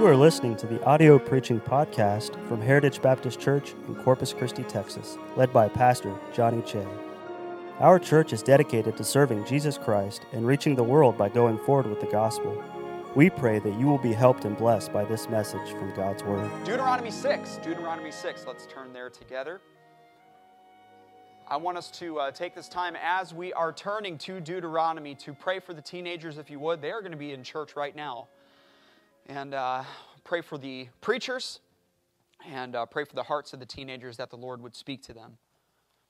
You are listening to the audio preaching podcast from Heritage Baptist Church in Corpus Christi, Texas, led by Pastor Johnny Che. Our church is dedicated to serving Jesus Christ and reaching the world by going forward with the gospel. We pray that you will be helped and blessed by this message from God's Word. Deuteronomy 6. Deuteronomy 6. Let's turn there together. I want us to uh, take this time as we are turning to Deuteronomy to pray for the teenagers, if you would. They are going to be in church right now. And uh, pray for the preachers and uh, pray for the hearts of the teenagers that the Lord would speak to them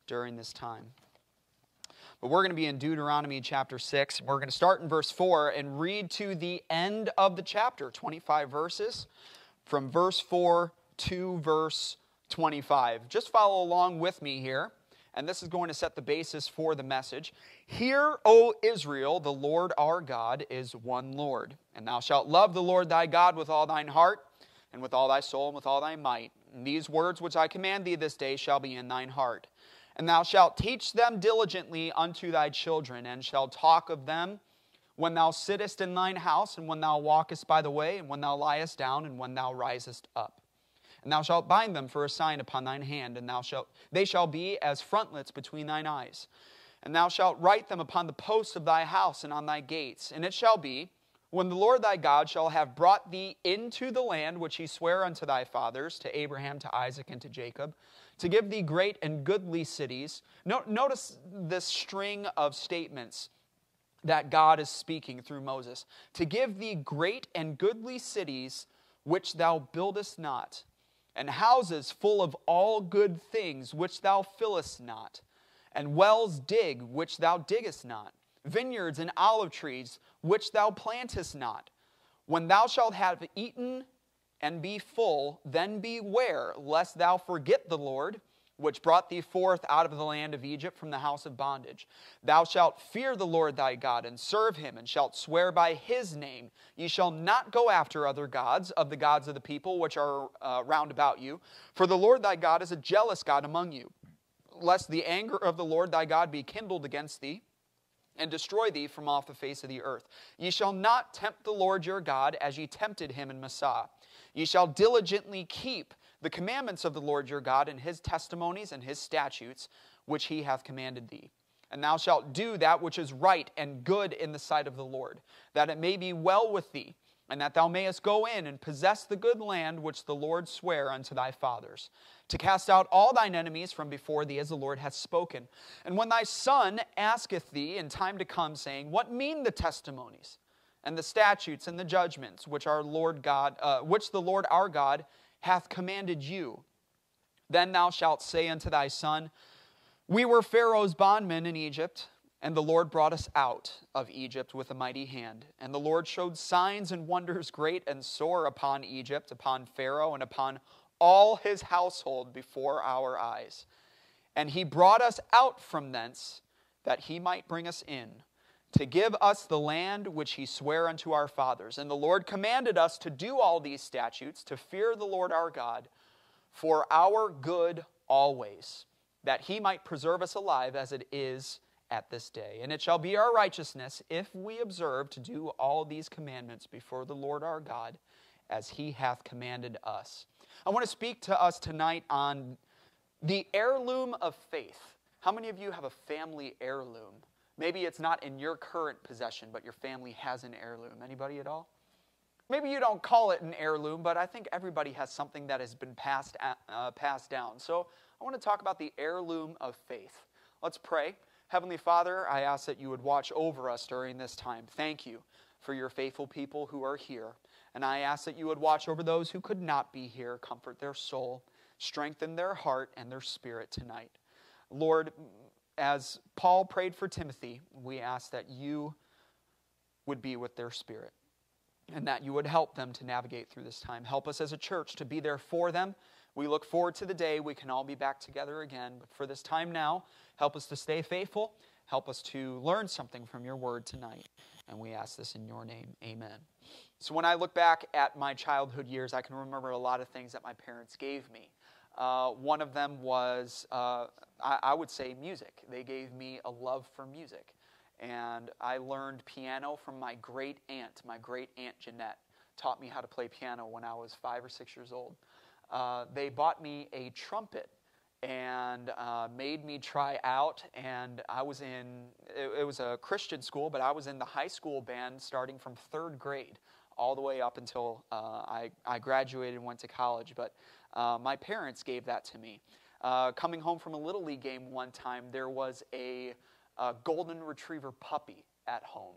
during this time. But we're going to be in Deuteronomy chapter 6. We're going to start in verse 4 and read to the end of the chapter, 25 verses, from verse 4 to verse 25. Just follow along with me here, and this is going to set the basis for the message. Hear, O Israel, the Lord our God is one Lord. And thou shalt love the Lord thy God with all thine heart, and with all thy soul, and with all thy might. And these words which I command thee this day shall be in thine heart. And thou shalt teach them diligently unto thy children, and shalt talk of them when thou sittest in thine house, and when thou walkest by the way, and when thou liest down, and when thou risest up. And thou shalt bind them for a sign upon thine hand, and thou shalt they shall be as frontlets between thine eyes. And thou shalt write them upon the posts of thy house and on thy gates. And it shall be, when the Lord thy God shall have brought thee into the land which he sware unto thy fathers, to Abraham, to Isaac, and to Jacob, to give thee great and goodly cities. notice this string of statements that God is speaking through Moses. To give thee great and goodly cities which thou buildest not, and houses full of all good things which thou fillest not and wells dig which thou diggest not, vineyards and olive trees which thou plantest not. When thou shalt have eaten and be full, then beware lest thou forget the Lord, which brought thee forth out of the land of Egypt from the house of bondage. Thou shalt fear the Lord thy God and serve him, and shalt swear by his name. Ye shall not go after other gods of the gods of the people which are uh, round about you, for the Lord thy God is a jealous God among you lest the anger of the Lord thy God be kindled against thee and destroy thee from off the face of the earth. Ye shall not tempt the Lord your God as ye tempted him in Massah. Ye shall diligently keep the commandments of the Lord your God and his testimonies and his statutes, which he hath commanded thee. And thou shalt do that which is right and good in the sight of the Lord, that it may be well with thee and that thou mayest go in and possess the good land which the Lord sware unto thy fathers, to cast out all thine enemies from before thee, as the Lord hath spoken. And when thy son asketh thee in time to come, saying, What mean the testimonies and the statutes and the judgments which our Lord God, uh, which the Lord our God hath commanded you? Then thou shalt say unto thy son, We were Pharaoh's bondmen in Egypt and the Lord brought us out of Egypt with a mighty hand. And the Lord showed signs and wonders great and sore upon Egypt, upon Pharaoh, and upon all his household before our eyes. And he brought us out from thence, that he might bring us in, to give us the land which he sware unto our fathers. And the Lord commanded us to do all these statutes, to fear the Lord our God, for our good always, that he might preserve us alive as it is at this day. And it shall be our righteousness if we observe to do all these commandments before the Lord our God as he hath commanded us. I want to speak to us tonight on the heirloom of faith. How many of you have a family heirloom? Maybe it's not in your current possession, but your family has an heirloom. Anybody at all? Maybe you don't call it an heirloom, but I think everybody has something that has been passed, uh, passed down. So I want to talk about the heirloom of faith. Let's pray. Heavenly Father, I ask that you would watch over us during this time. Thank you for your faithful people who are here. And I ask that you would watch over those who could not be here, comfort their soul, strengthen their heart and their spirit tonight. Lord, as Paul prayed for Timothy, we ask that you would be with their spirit and that you would help them to navigate through this time. Help us as a church to be there for them we look forward to the day we can all be back together again. But for this time now, help us to stay faithful. Help us to learn something from your word tonight. And we ask this in your name. Amen. So when I look back at my childhood years, I can remember a lot of things that my parents gave me. Uh, one of them was, uh, I, I would say, music. They gave me a love for music. And I learned piano from my great aunt, my great aunt Jeanette taught me how to play piano when I was five or six years old. Uh, they bought me a trumpet and uh, made me try out. And I was in, it, it, was a Christian school, but I was in the high school band starting from third grade all the way up until uh, I, I graduated and went to college. But uh, my parents gave that to me. Uh, coming home from a Little League game one time, there was a, a golden retriever puppy at home.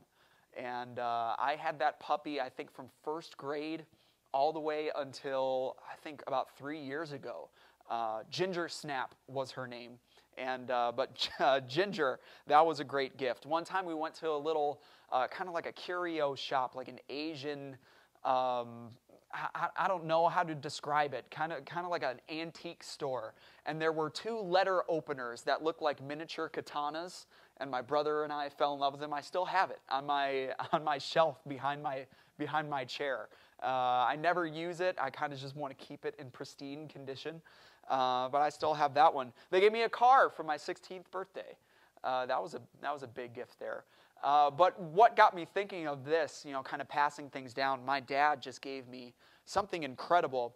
And uh, I had that puppy, I think, from first grade all the way until I think about three years ago. Uh, Ginger Snap was her name. And, uh, but uh, Ginger, that was a great gift. One time we went to a little, kind of like a curio shop, like an Asian, um, I, I, don't know how to describe it, kind of, kind of like an antique store. And there were two letter openers that looked like miniature katanas. And my brother and I fell in love with them. I still have it on my, on my shelf behind my, behind my chair. Uh, I never use it. I kind of just want to keep it in pristine condition. Uh, but I still have that one. They gave me a car for my 16th birthday. Uh, that, was a, that was a big gift there. Uh, but what got me thinking of this, you know, kind of passing things down, my dad just gave me something incredible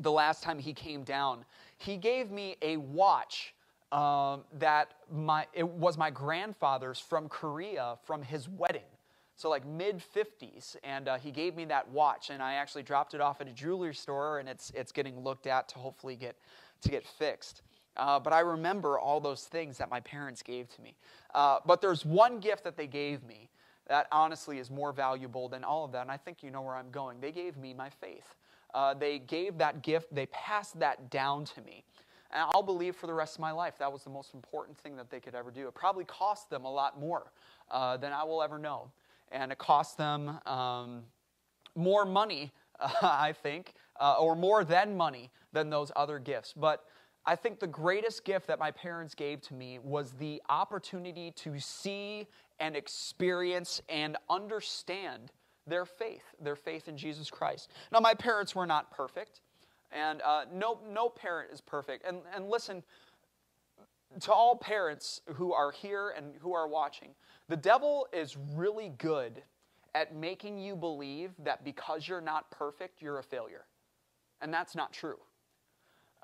the last time he came down. He gave me a watch um, that my, it was my grandfather's from Korea from his wedding so like mid 50s and uh, he gave me that watch and i actually dropped it off at a jewelry store and it's, it's getting looked at to hopefully get to get fixed uh, but i remember all those things that my parents gave to me. Uh, but there's one gift that they gave me that honestly is more valuable than all of that and i think you know where i'm going. They gave me my faith. Uh, they gave that gift they passed that down to me. And I'll believe for the rest of my life that was the most important thing that they could ever do. It probably cost them a lot more uh, than I will ever know. And it cost them um, more money, I think, uh, or more than money than those other gifts. But I think the greatest gift that my parents gave to me was the opportunity to see and experience and understand their faith, their faith in Jesus Christ. Now, my parents were not perfect, and uh, no, no parent is perfect. And, and listen, to all parents who are here and who are watching, the devil is really good at making you believe that because you're not perfect, you're a failure. And that's not true.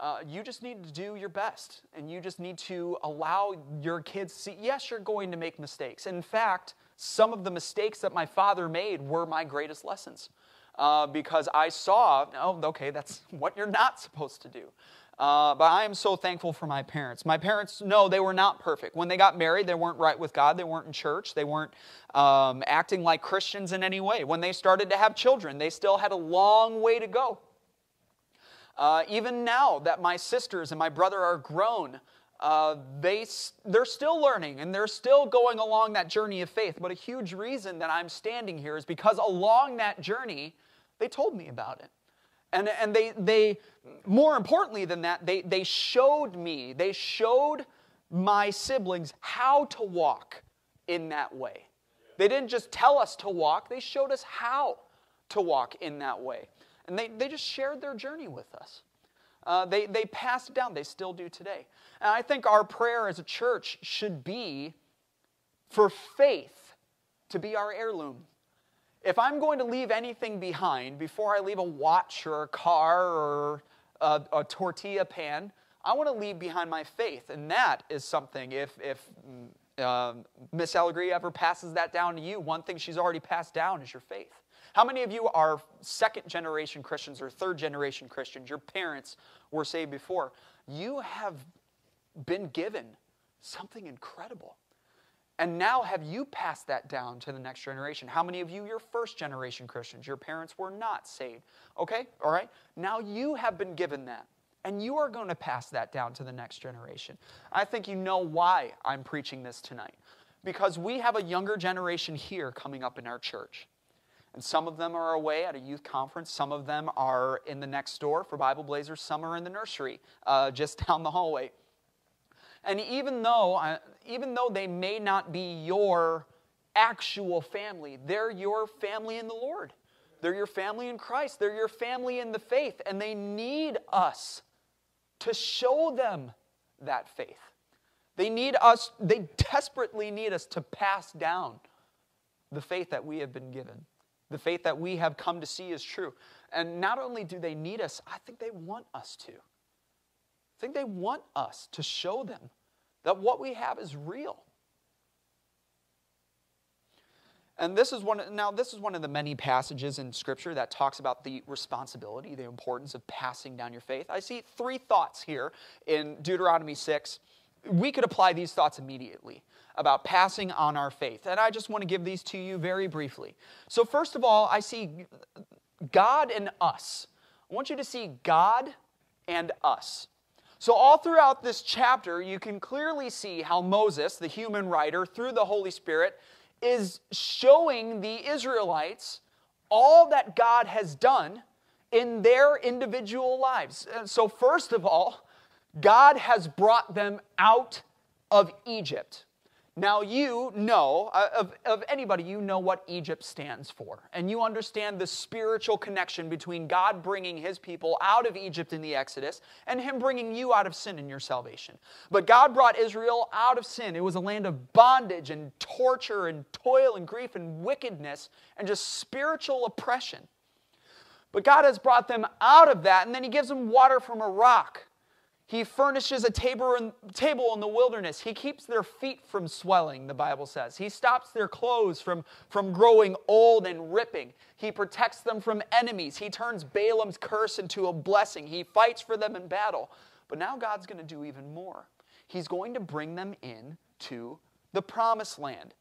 Uh, you just need to do your best, and you just need to allow your kids see yes, you're going to make mistakes. In fact, some of the mistakes that my father made were my greatest lessons. Uh, because I saw, oh, okay, that's what you're not supposed to do. Uh, but I am so thankful for my parents. My parents, no, they were not perfect. When they got married, they weren't right with God. They weren't in church. They weren't um, acting like Christians in any way. When they started to have children, they still had a long way to go. Uh, even now that my sisters and my brother are grown, uh, they, they're still learning and they're still going along that journey of faith. But a huge reason that I'm standing here is because along that journey, they told me about it. And, and they, they, more importantly than that, they, they showed me, they showed my siblings how to walk in that way. They didn't just tell us to walk, they showed us how to walk in that way. And they, they just shared their journey with us. Uh, they, they passed it down, they still do today. And I think our prayer as a church should be for faith to be our heirloom. If I'm going to leave anything behind before I leave a watch or a car or a, a tortilla pan, I want to leave behind my faith. And that is something, if, if uh, Miss Allegri ever passes that down to you, one thing she's already passed down is your faith. How many of you are second generation Christians or third generation Christians? Your parents were saved before. You have been given something incredible. And now have you passed that down to the next generation? How many of you, you're first generation Christians? Your parents were not saved. Okay, all right. Now you have been given that. And you are going to pass that down to the next generation. I think you know why I'm preaching this tonight. Because we have a younger generation here coming up in our church. And some of them are away at a youth conference. Some of them are in the next door for Bible Blazers. Some are in the nursery uh, just down the hallway. And even though, even though they may not be your actual family, they're your family in the Lord. They're your family in Christ. They're your family in the faith. And they need us to show them that faith. They need us, they desperately need us to pass down the faith that we have been given. The faith that we have come to see is true. And not only do they need us, I think they want us to. I think they want us to show them that what we have is real. And this is one now this is one of the many passages in scripture that talks about the responsibility, the importance of passing down your faith. I see three thoughts here in Deuteronomy 6. We could apply these thoughts immediately about passing on our faith. And I just want to give these to you very briefly. So first of all, I see God and us. I want you to see God and us. So, all throughout this chapter, you can clearly see how Moses, the human writer, through the Holy Spirit, is showing the Israelites all that God has done in their individual lives. So, first of all, God has brought them out of Egypt. Now, you know, uh, of, of anybody, you know what Egypt stands for. And you understand the spiritual connection between God bringing his people out of Egypt in the Exodus and him bringing you out of sin in your salvation. But God brought Israel out of sin. It was a land of bondage and torture and toil and grief and wickedness and just spiritual oppression. But God has brought them out of that, and then he gives them water from a rock. He furnishes a table in, the wilderness. He keeps their feet from swelling, the Bible says. He stops their clothes from, from growing old and ripping. He protects them from enemies. He turns Balaam's curse into a blessing. He fights for them in battle. But now God's going to do even more. He's going to bring them in to the promised land.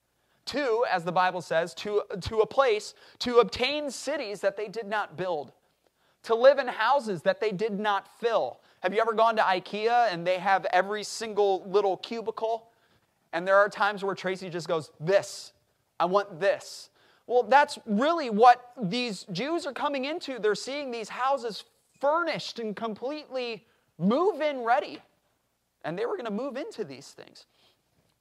To, as the Bible says, to, to a place to obtain cities that they did not build, to live in houses that they did not fill have you ever gone to IKEA and they have every single little cubicle? And there are times where Tracy just goes, This, I want this. Well, that's really what these Jews are coming into. They're seeing these houses furnished and completely move in ready. And they were going to move into these things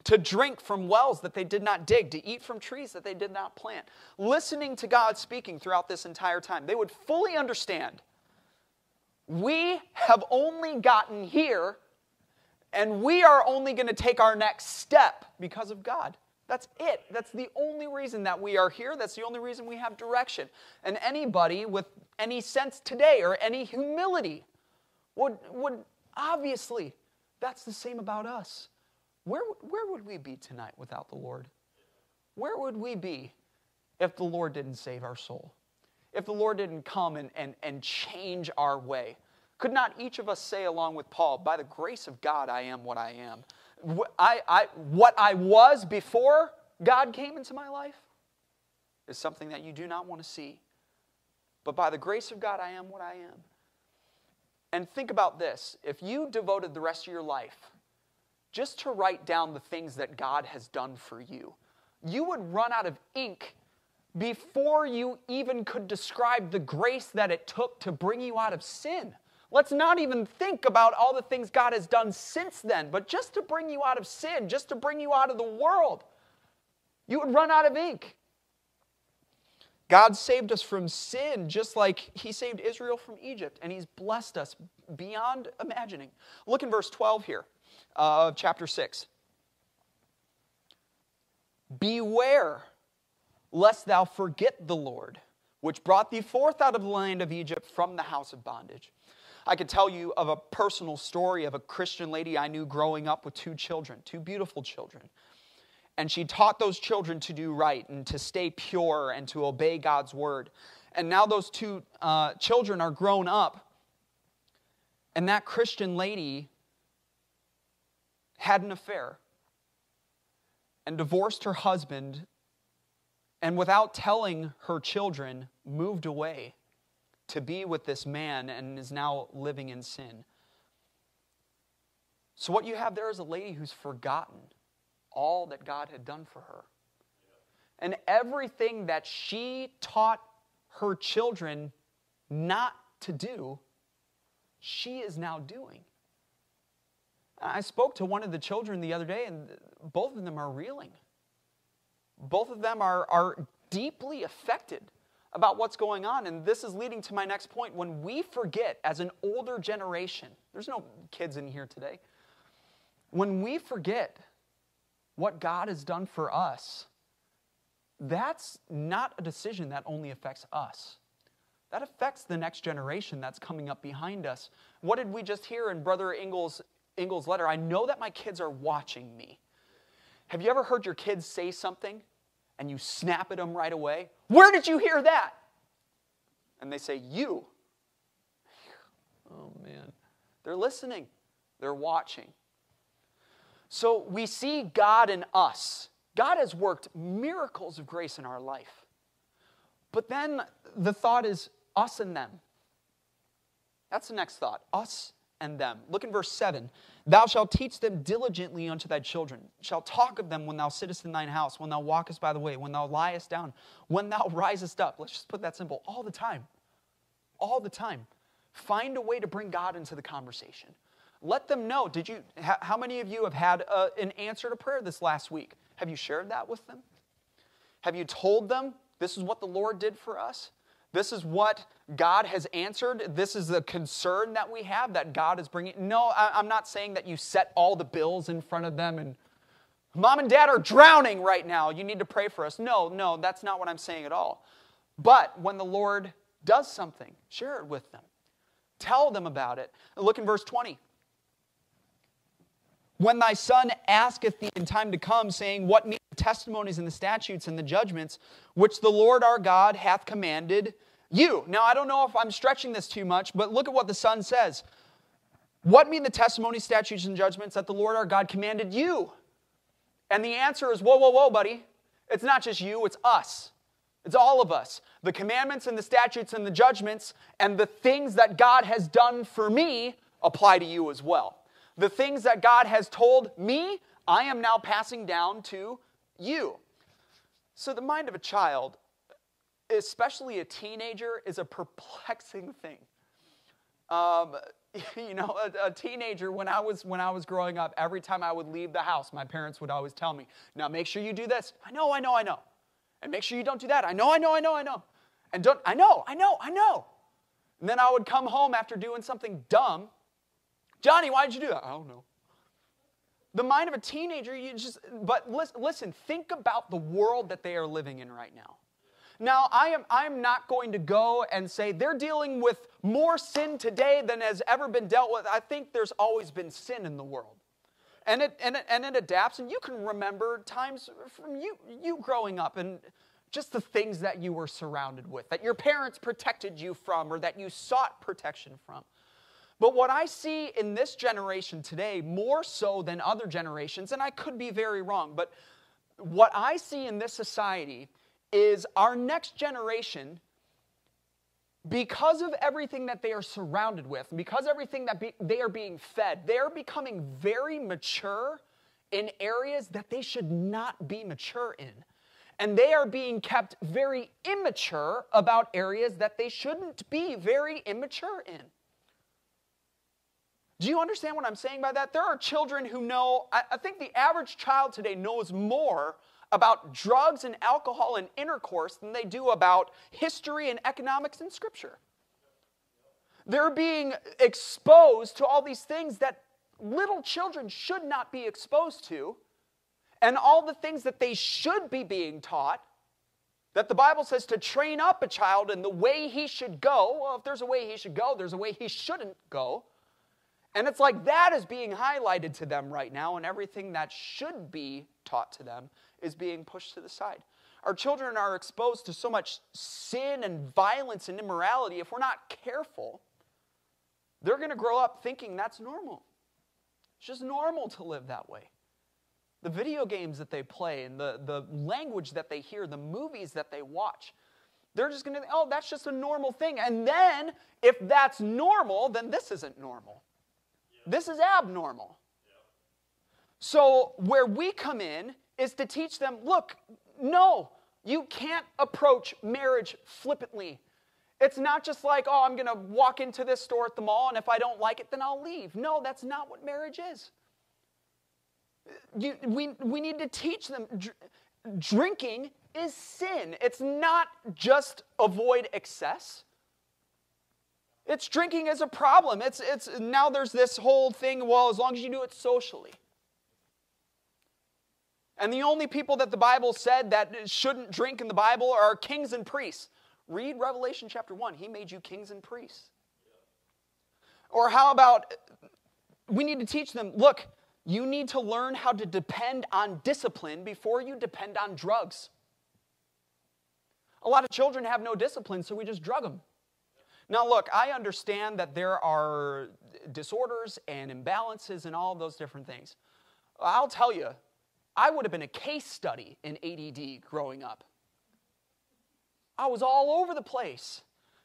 to drink from wells that they did not dig, to eat from trees that they did not plant. Listening to God speaking throughout this entire time, they would fully understand we have only gotten here, and we are only going to take our next step because of God. That's it. That's the only reason that we are here. That's the only reason we have direction. And anybody with any sense today or any humility would, would obviously, that's the same about us. Where, where would we be tonight without the Lord? Where would we be if the Lord didn't save our soul? If the Lord didn't come and, and, and change our way? Could not each of us say, along with Paul, by the grace of God, I am what I am? I, I, what I was before God came into my life is something that you do not want to see. But by the grace of God, I am what I am. And think about this if you devoted the rest of your life just to write down the things that God has done for you, you would run out of ink before you even could describe the grace that it took to bring you out of sin. Let's not even think about all the things God has done since then, but just to bring you out of sin, just to bring you out of the world, you would run out of ink. God saved us from sin just like He saved Israel from Egypt, and He's blessed us beyond imagining. Look in verse 12 here of uh, chapter 6. Beware lest thou forget the Lord, which brought thee forth out of the land of Egypt from the house of bondage. I could tell you of a personal story of a Christian lady I knew growing up with two children, two beautiful children. And she taught those children to do right and to stay pure and to obey God's word. And now those two uh, children are grown up. And that Christian lady had an affair and divorced her husband and without telling her children, moved away to be with this man and is now living in sin. So, what you have there is a lady who's forgotten all that God had done for her. And everything that she taught her children not to do, she is now doing. I spoke to one of the children the other day, and both of them are reeling both of them are, are deeply affected about what's going on. And this is leading to my next point. When we forget as an older generation, there's no kids in here today, when we forget what God has done for us, that's not a decision that only affects us. That affects the next generation that's coming up behind us. What did we just hear in Brother Ingles, Ingles' letter? I know that my kids are watching me. Have you ever heard your kids say something and you snap at them right away? Where did you hear that? And they say, You. Oh, man. They're listening, they're watching. So we see God in us. God has worked miracles of grace in our life. But then the thought is us and them. That's the next thought us and them. Look in verse 7. Thou shalt teach them diligently unto thy children, shalt talk of them when thou sittest in thine house, when thou walkest by the way, when thou liest down, when thou risest up. Let's just put that simple all the time. All the time. Find a way to bring God into the conversation. Let them know. Did you? How many of you have had a, uh, an answer to prayer this last week? Have you shared that with them? Have you told them this is what the Lord did for us? This is what God has answered. This is the concern that we have that God is bringing. No, I'm not saying that you set all the bills in front of them and mom and dad are drowning right now. You need to pray for us. No, no, that's not what I'm saying at all. But when the Lord does something, share it with them. Tell them about it. Look in verse 20. When thy son asketh thee in time to come, saying, What mean the testimonies and the statutes and the judgments which the Lord our God hath commanded you? Now, I don't know if I'm stretching this too much, but look at what the son says. What mean the testimonies, statutes, and judgments that the Lord our God commanded you? And the answer is, Whoa, whoa, whoa, buddy. It's not just you, it's us. It's all of us. The commandments and the statutes and the judgments and the things that God has done for me apply to you as well. The things that God has told me, I am now passing down to you. So, the mind of a child, especially a teenager, is a perplexing thing. Um, you know, a, a, teenager, when I, was, when I was growing up, every time I would leave the house, my parents would always tell me, Now make sure you do this. I know, I know, I know. And make sure you don't do that. I know, I know, I know, I know. And don't, I know, I know, I know. And then I would come home after doing something dumb Johnny, why did you do that? I don't know. The mind of a teenager, you just, but listen, think about the world that they are living in right now. Now, I am, I am not going to go and say they're dealing with more sin today than has ever been dealt with. I think there's always been sin in the world. And it, and it, and it adapts, and you can remember times from you, you growing up and just the things that you were surrounded with, that your parents protected you from, or that you sought protection from. But what I see in this generation today, more so than other generations, and I could be very wrong, but what I see in this society is our next generation, because of everything that they are surrounded with, because everything that be, they are being fed, they're becoming very mature in areas that they should not be mature in. And they are being kept very immature about areas that they shouldn't be very immature in. Do you understand what I'm saying by that? There are children who know, I, I think the average child today knows more about drugs and alcohol and intercourse than they do about history and economics and scripture. They're being exposed to all these things that little children should not be exposed to, and all the things that they should be being taught. That the Bible says to train up a child in the way he should go. Well, if there's a way he should go, there's a way he shouldn't go. And it's like that is being highlighted to them right now, and everything that should be taught to them is being pushed to the side. Our children are exposed to so much sin and violence and immorality. If we're not careful, they're going to grow up thinking that's normal. It's just normal to live that way. The video games that they play and the, the language that they hear, the movies that they watch, they're just going to oh, that's just a normal thing. And then, if that's normal, then this isn't normal. This is abnormal. So, where we come in is to teach them look, no, you can't approach marriage flippantly. It's not just like, oh, I'm going to walk into this store at the mall, and if I don't like it, then I'll leave. No, that's not what marriage is. You, we, we need to teach them dr- drinking is sin. It's not just avoid excess. It's drinking is a problem. It's, it's, now there's this whole thing, well, as long as you do it socially. And the only people that the Bible said that shouldn't drink in the Bible are kings and priests. Read Revelation chapter 1. He made you kings and priests. Or how about we need to teach them look, you need to learn how to depend on discipline before you depend on drugs. A lot of children have no discipline, so we just drug them. Now, look, I understand that there are disorders and imbalances and all those different things. I'll tell you, I would have been a case study in ADD growing up. I was all over the place.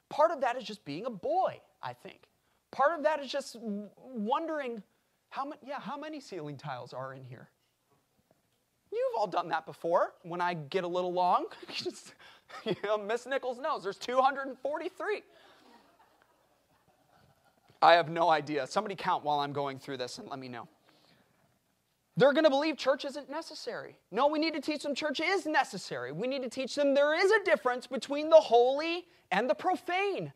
Part of that is just being a boy, I think. Part of that is just wondering how many, yeah, how many ceiling tiles are in here? You've all done that before. When I get a little long, you know, Miss Nichols knows there's 243. I have no idea. Somebody count while I'm going through this and let me know. They're going to believe church isn't necessary. No, we need to teach them church is necessary. We need to teach them there is a difference between the holy and the profane,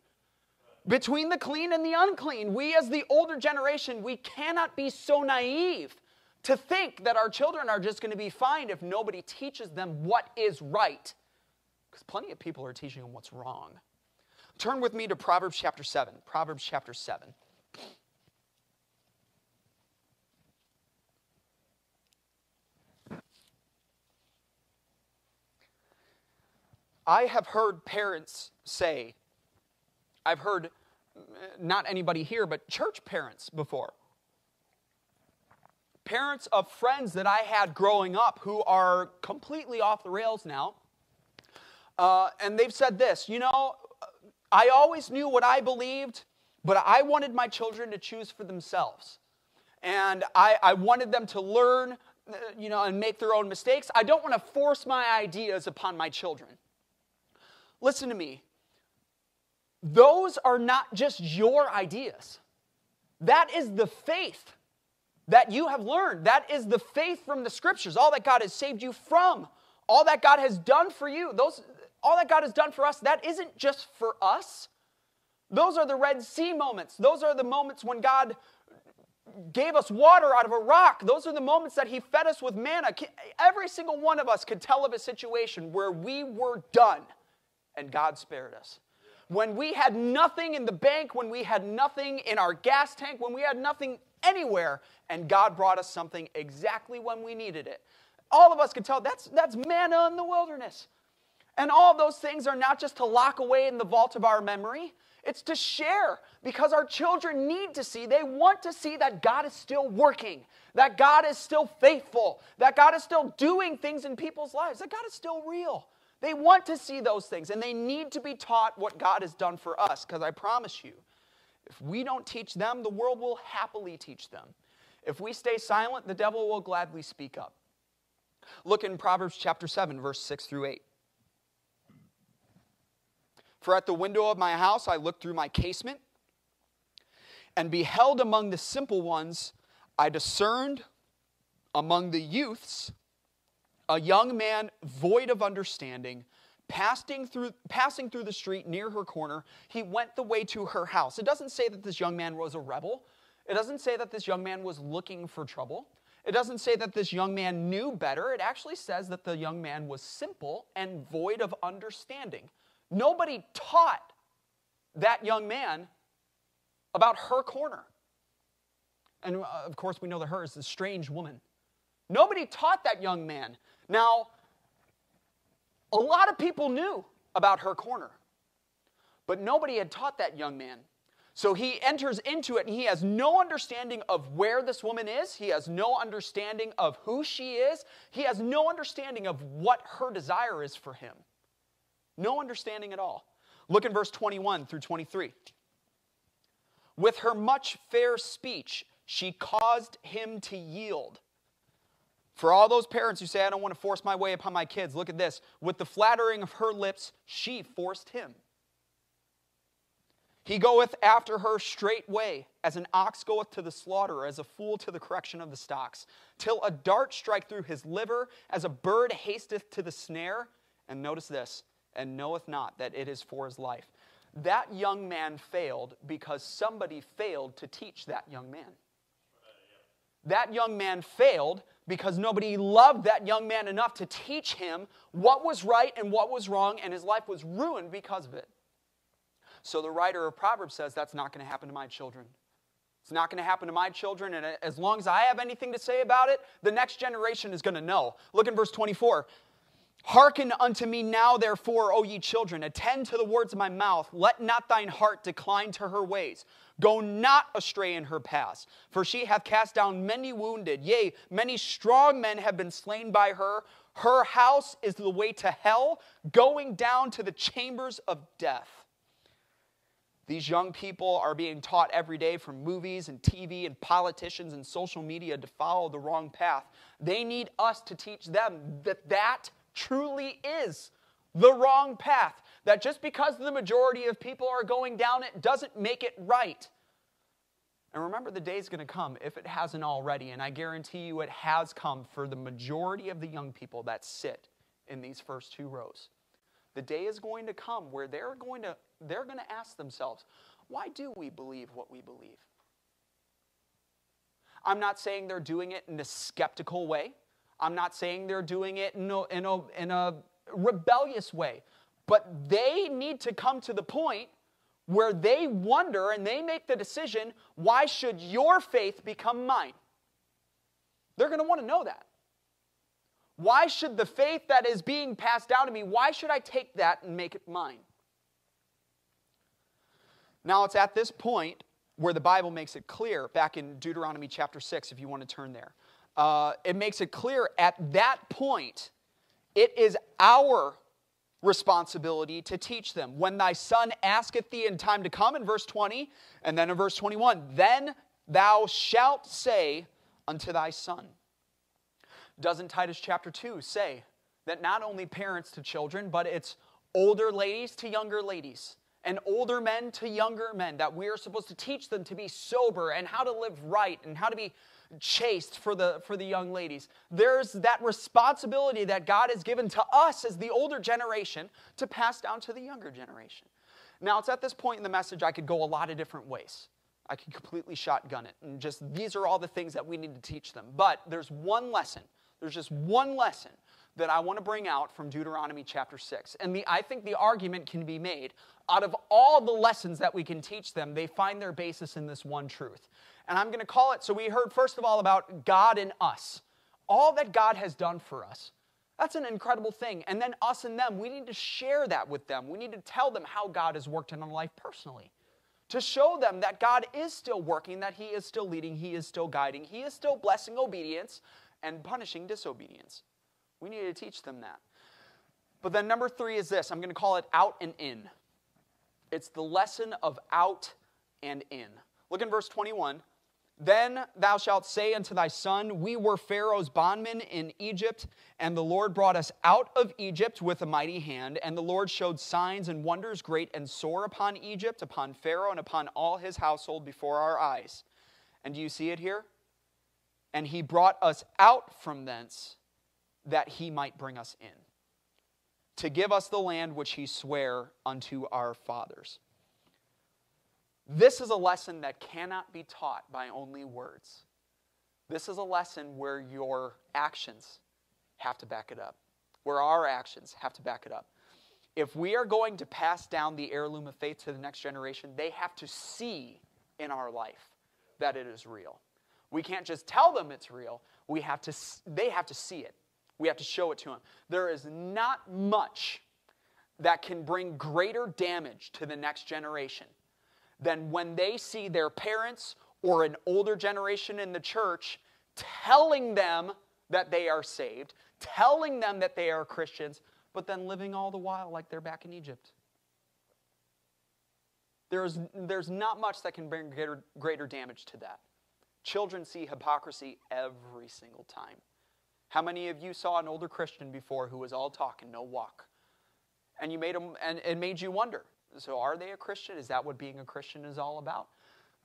between the clean and the unclean. We, as the older generation, we cannot be so naive to think that our children are just going to be fine if nobody teaches them what is right. Because plenty of people are teaching them what's wrong. Turn with me to Proverbs chapter 7. Proverbs chapter 7. I have heard parents say, I've heard not anybody here, but church parents before. Parents of friends that I had growing up who are completely off the rails now. Uh, and they've said this you know, I always knew what I believed, but I wanted my children to choose for themselves. And I, I wanted them to learn, uh, you know, and make their own mistakes. I don't want to force my ideas upon my children. Listen to me. Those are not just your ideas. That is the faith that you have learned. That is the faith from the scriptures, all that God has saved you from, all that God has done for you. Those all that God has done for us, that isn't just for us. Those are the Red Sea moments. Those are the moments when God gave us water out of a rock. Those are the moments that He fed us with manna. Every single one of us could tell of a situation where we were done and God spared us. When we had nothing in the bank, when we had nothing in our gas tank, when we had nothing anywhere, and God brought us something exactly when we needed it. All of us could tell that's, that's manna in the wilderness. And all those things are not just to lock away in the vault of our memory, it's to share because our children need to see, they want to see that God is still working, that God is still faithful, that God is still doing things in people's lives, that God is still real. They want to see those things, and they need to be taught what God has done for us, because I promise you, if we don't teach them, the world will happily teach them. If we stay silent, the devil will gladly speak up. Look in Proverbs chapter 7, verse 6 through 8. For at the window of my house I looked through my casement, and beheld among the simple ones, I discerned among the youths a young man void of understanding, passing through, passing through the street near her corner, he went the way to her house. It doesn't say that this young man was a rebel. It doesn't say that this young man was looking for trouble. It doesn't say that this young man knew better. It actually says that the young man was simple and void of understanding. Nobody taught that young man about her corner. And uh, of course, we know that her is a strange woman. Nobody taught that young man now, a lot of people knew about her corner, but nobody had taught that young man. So he enters into it and he has no understanding of where this woman is. He has no understanding of who she is. He has no understanding of what her desire is for him. No understanding at all. Look in verse 21 through 23. With her much fair speech, she caused him to yield. For all those parents who say, I don't want to force my way upon my kids, look at this. With the flattering of her lips, she forced him. He goeth after her straightway, as an ox goeth to the slaughter, as a fool to the correction of the stocks, till a dart strike through his liver, as a bird hasteth to the snare. And notice this, and knoweth not that it is for his life. That young man failed because somebody failed to teach that young man. that young man failed because nobody loved that young man enough to teach him what was right and what was wrong, and his life was ruined because of it. So the writer of Proverbs says, That's not going to happen to my children. It's not going to happen to my children, and as long as I have anything to say about it, the next generation is going to know. Look in verse 24. Hearken unto me now, therefore, O ye children, attend to the words of my mouth. Let not thine heart decline to her ways. Go not astray in her paths, for she hath cast down many wounded. Yea, many strong men have been slain by her. Her house is the way to hell, going down to the chambers of death. These young people are being taught every day from movies and TV and politicians and social media to follow the wrong path. They need us to teach them that that truly is the wrong path. That just because the majority of people are going down it doesn't make it right. And remember, the day is going to come, if it hasn't already, and I guarantee you it has come for the majority of the young people that sit in these first two rows. The day is going to come where they're going to they're going to ask themselves, why do we believe what we believe? I'm not saying they're doing it in a skeptical way. I'm not saying they're doing it in a, in a, in a rebellious way. But they need to come to the point where they wonder and they make the decision why should your faith become mine? They're going to want to know that. Why should the faith that is being passed down to me, why should I take that and make it mine? Now, it's at this point where the Bible makes it clear, back in Deuteronomy chapter 6, if you want to turn there. Uh, it makes it clear at that point, it is our responsibility to teach them. When thy son asketh thee in time to come, in verse 20, and then in verse 21, then thou shalt say unto thy son. Doesn't Titus chapter 2 say that not only parents to children, but it's older ladies to younger ladies? and older men to younger men, that we are supposed to teach them to be sober and how to live right and how to be chaste for the, for the young ladies. There's that responsibility that God has given to us as the older generation to pass down to the younger generation. Now, it's at this point in the message I could go a lot of different ways. I could completely shotgun it and just these are all the things that we need to teach them. But there's one lesson, there's just one lesson that I want to bring out from Deuteronomy chapter 6. And the, I think the argument can be made out of all the lessons that we can teach them, they find their basis in this one truth. And I'm going to call it so we heard, first of all, about God and us. All that God has done for us. That's an incredible thing. And then us and them, we need to share that with them. We need to tell them how God has worked in our life personally. To show them that God is still working, that He is still leading, He is still guiding, He is still blessing obedience and punishing disobedience. We need to teach them that. But then number three is this I'm going to call it out and in. It's the lesson of out and in. Look in verse 21. Then thou shalt say unto thy son, We were Pharaoh's bondmen in Egypt, and the Lord brought us out of Egypt with a mighty hand. And the Lord showed signs and wonders great and sore upon Egypt, upon Pharaoh, and upon all his household before our eyes. And do you see it here? And he brought us out from thence that he might bring us in to give us the land which he sware unto our fathers. This is a lesson that cannot be taught by only words. This is a lesson where your actions have to back it up, where our actions have to back it up. If we are going to pass down the heirloom of faith to the next generation, they have to see in our life that it is real. We can't just tell them it's real. We have to, they have to see it. We have to show it to them. There is not much that can bring greater damage to the next generation than when they see their parents or an older generation in the church telling them that they are saved, telling them that they are Christians, but then living all the while like they're back in Egypt. There's, there's not much that can bring greater, greater damage to that. Children see hypocrisy every single time. How many of you saw an older Christian before who was all talk and no walk? And you made them, and it made you wonder. So, are they a Christian? Is that what being a Christian is all about?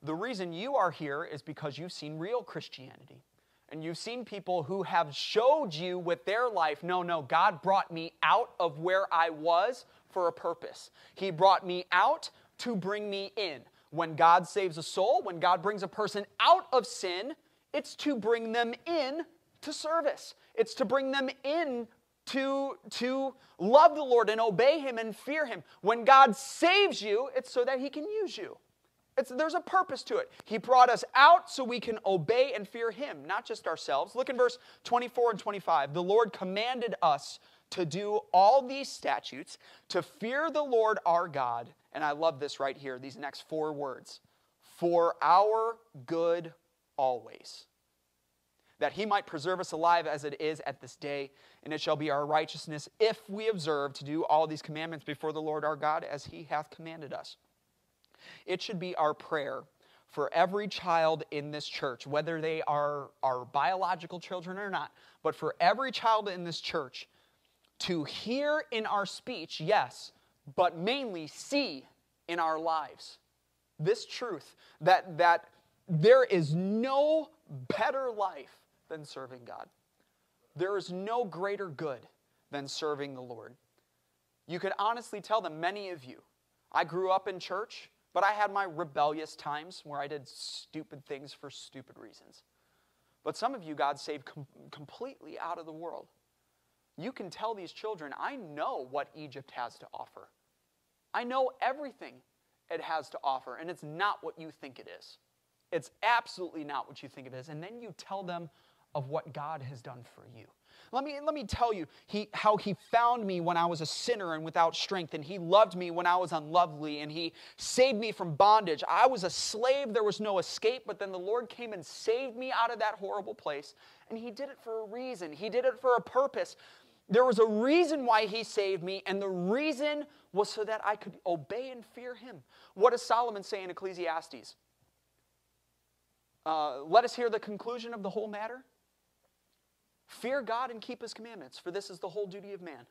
The reason you are here is because you've seen real Christianity. And you've seen people who have showed you with their life no, no, God brought me out of where I was for a purpose. He brought me out to bring me in. When God saves a soul, when God brings a person out of sin, It's to bring them in to service. It's to bring them in to, to love the Lord and obey Him and fear Him. When God saves you, it's so that He can use you. It's, there's a purpose to it. He brought us out so we can obey and fear Him, not just ourselves. Look in verse 24 and 25. The Lord commanded us to do all these statutes, to fear the Lord our God. And I love this right here, these next four words for our good always. That he might preserve us alive as it is at this day, and it shall be our righteousness if we observe to do all these commandments before the Lord our God as he hath commanded us. It should be our prayer for every child in this church, whether they are our biological children or not, but for every child in this church to hear in our speech, yes, but mainly see in our lives this truth that, that there is no better life than serving God. There is no greater good than serving the Lord. You could honestly tell them, many of you, I grew up in church, but I had my rebellious times where I did stupid things for stupid reasons. But some of you, God saved com- completely out of the world. You can tell these children, I know what Egypt has to offer. I know everything it has to offer, and it's not what you think it is. It's absolutely not what you think it is. And then you tell them of what God has done for you. Let me, let me tell you he, how He found me when I was a sinner and without strength, and He loved me when I was unlovely, and He saved me from bondage. I was a slave, there was no escape, but then the Lord came and saved me out of that horrible place, and He did it for a reason. He did it for a purpose. There was a reason why He saved me, and the reason was so that I could obey and fear Him. What does Solomon say in Ecclesiastes? Uh, let us hear the conclusion of the whole matter. Fear God and keep his commandments, for this is the whole duty of man.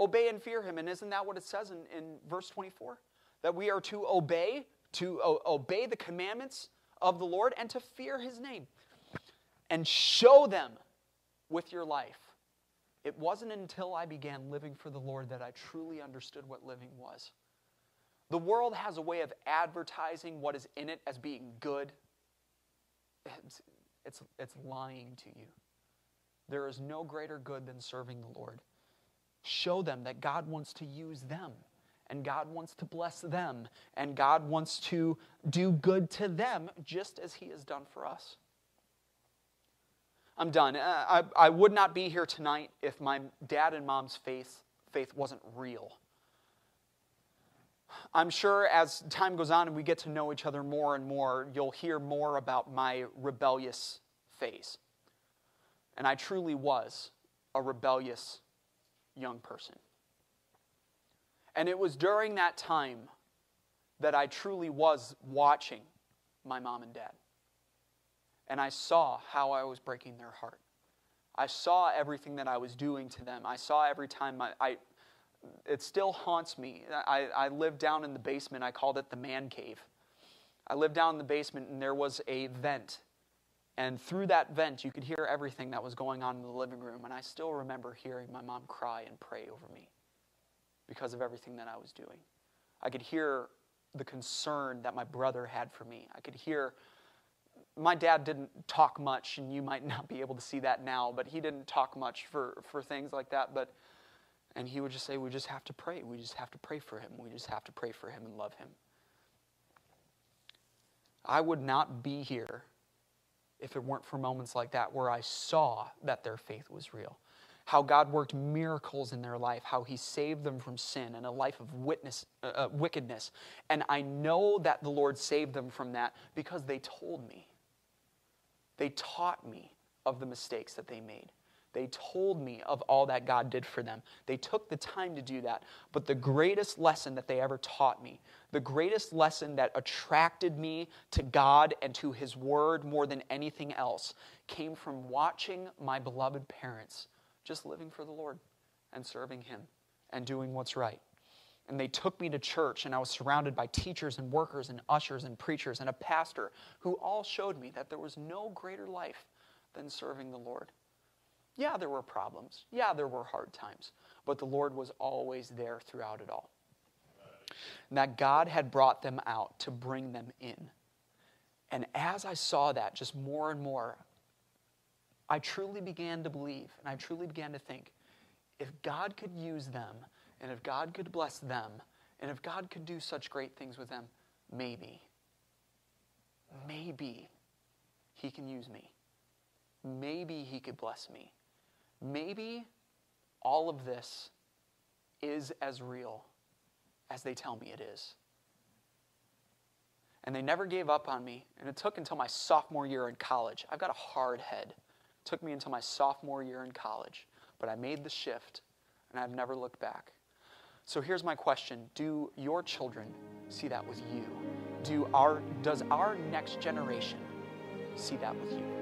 Obey and fear him. And isn't that what it says in, in verse 24? That we are to obey, to o- obey the commandments of the Lord and to fear his name. And show them with your life. It wasn't until I began living for the Lord that I truly understood what living was. The world has a way of advertising what is in it as being good. It's, it's, it's lying to you. There is no greater good than serving the Lord. Show them that God wants to use them and God wants to bless them and God wants to do good to them just as He has done for us. I'm done. Uh, I, I would not be here tonight if my dad and mom's faith, faith wasn't real. I'm sure as time goes on and we get to know each other more and more, you'll hear more about my rebellious phase. And I truly was a rebellious young person. And it was during that time that I truly was watching my mom and dad. And I saw how I was breaking their heart. I saw everything that I was doing to them. I saw every time I, I it still haunts me. I, I lived down in the basement. I called it the man cave. I lived down in the basement, and there was a vent and through that vent, you could hear everything that was going on in the living room. And I still remember hearing my mom cry and pray over me because of everything that I was doing. I could hear the concern that my brother had for me. I could hear my dad didn't talk much, and you might not be able to see that now, but he didn't talk much for, for things like that. But and he would just say, We just have to pray. We just have to pray for him. We just have to pray for him and love him. I would not be here if it weren't for moments like that where I saw that their faith was real. How God worked miracles in their life, how He saved them from sin and a life of witness, uh, uh, wickedness. And I know that the Lord saved them from that because they told me. They taught me of the mistakes that they made. They told me of all that God did for them. They took the time to do that. But the greatest lesson that they ever taught me, the greatest lesson that attracted me to God and to His Word more than anything else, came from watching my beloved parents just living for the Lord and serving Him and doing what's right. And they took me to church, and I was surrounded by teachers and workers and ushers and preachers and a pastor who all showed me that there was no greater life than serving the Lord. Yeah, there were problems. Yeah, there were hard times. But the Lord was always there throughout it all. And that God had brought them out to bring them in. And as I saw that just more and more, I truly began to believe and I truly began to think if God could use them and if God could bless them and if God could do such great things with them, maybe, maybe He can use me. Maybe He could bless me. Maybe all of this is as real as they tell me it is. And they never gave up on me. And it took until my sophomore year in college. I've got a hard head. It took me until my sophomore year in college. But I made the shift, and I've never looked back. So here's my question Do your children see that with you? Do our, does our next generation see that with you?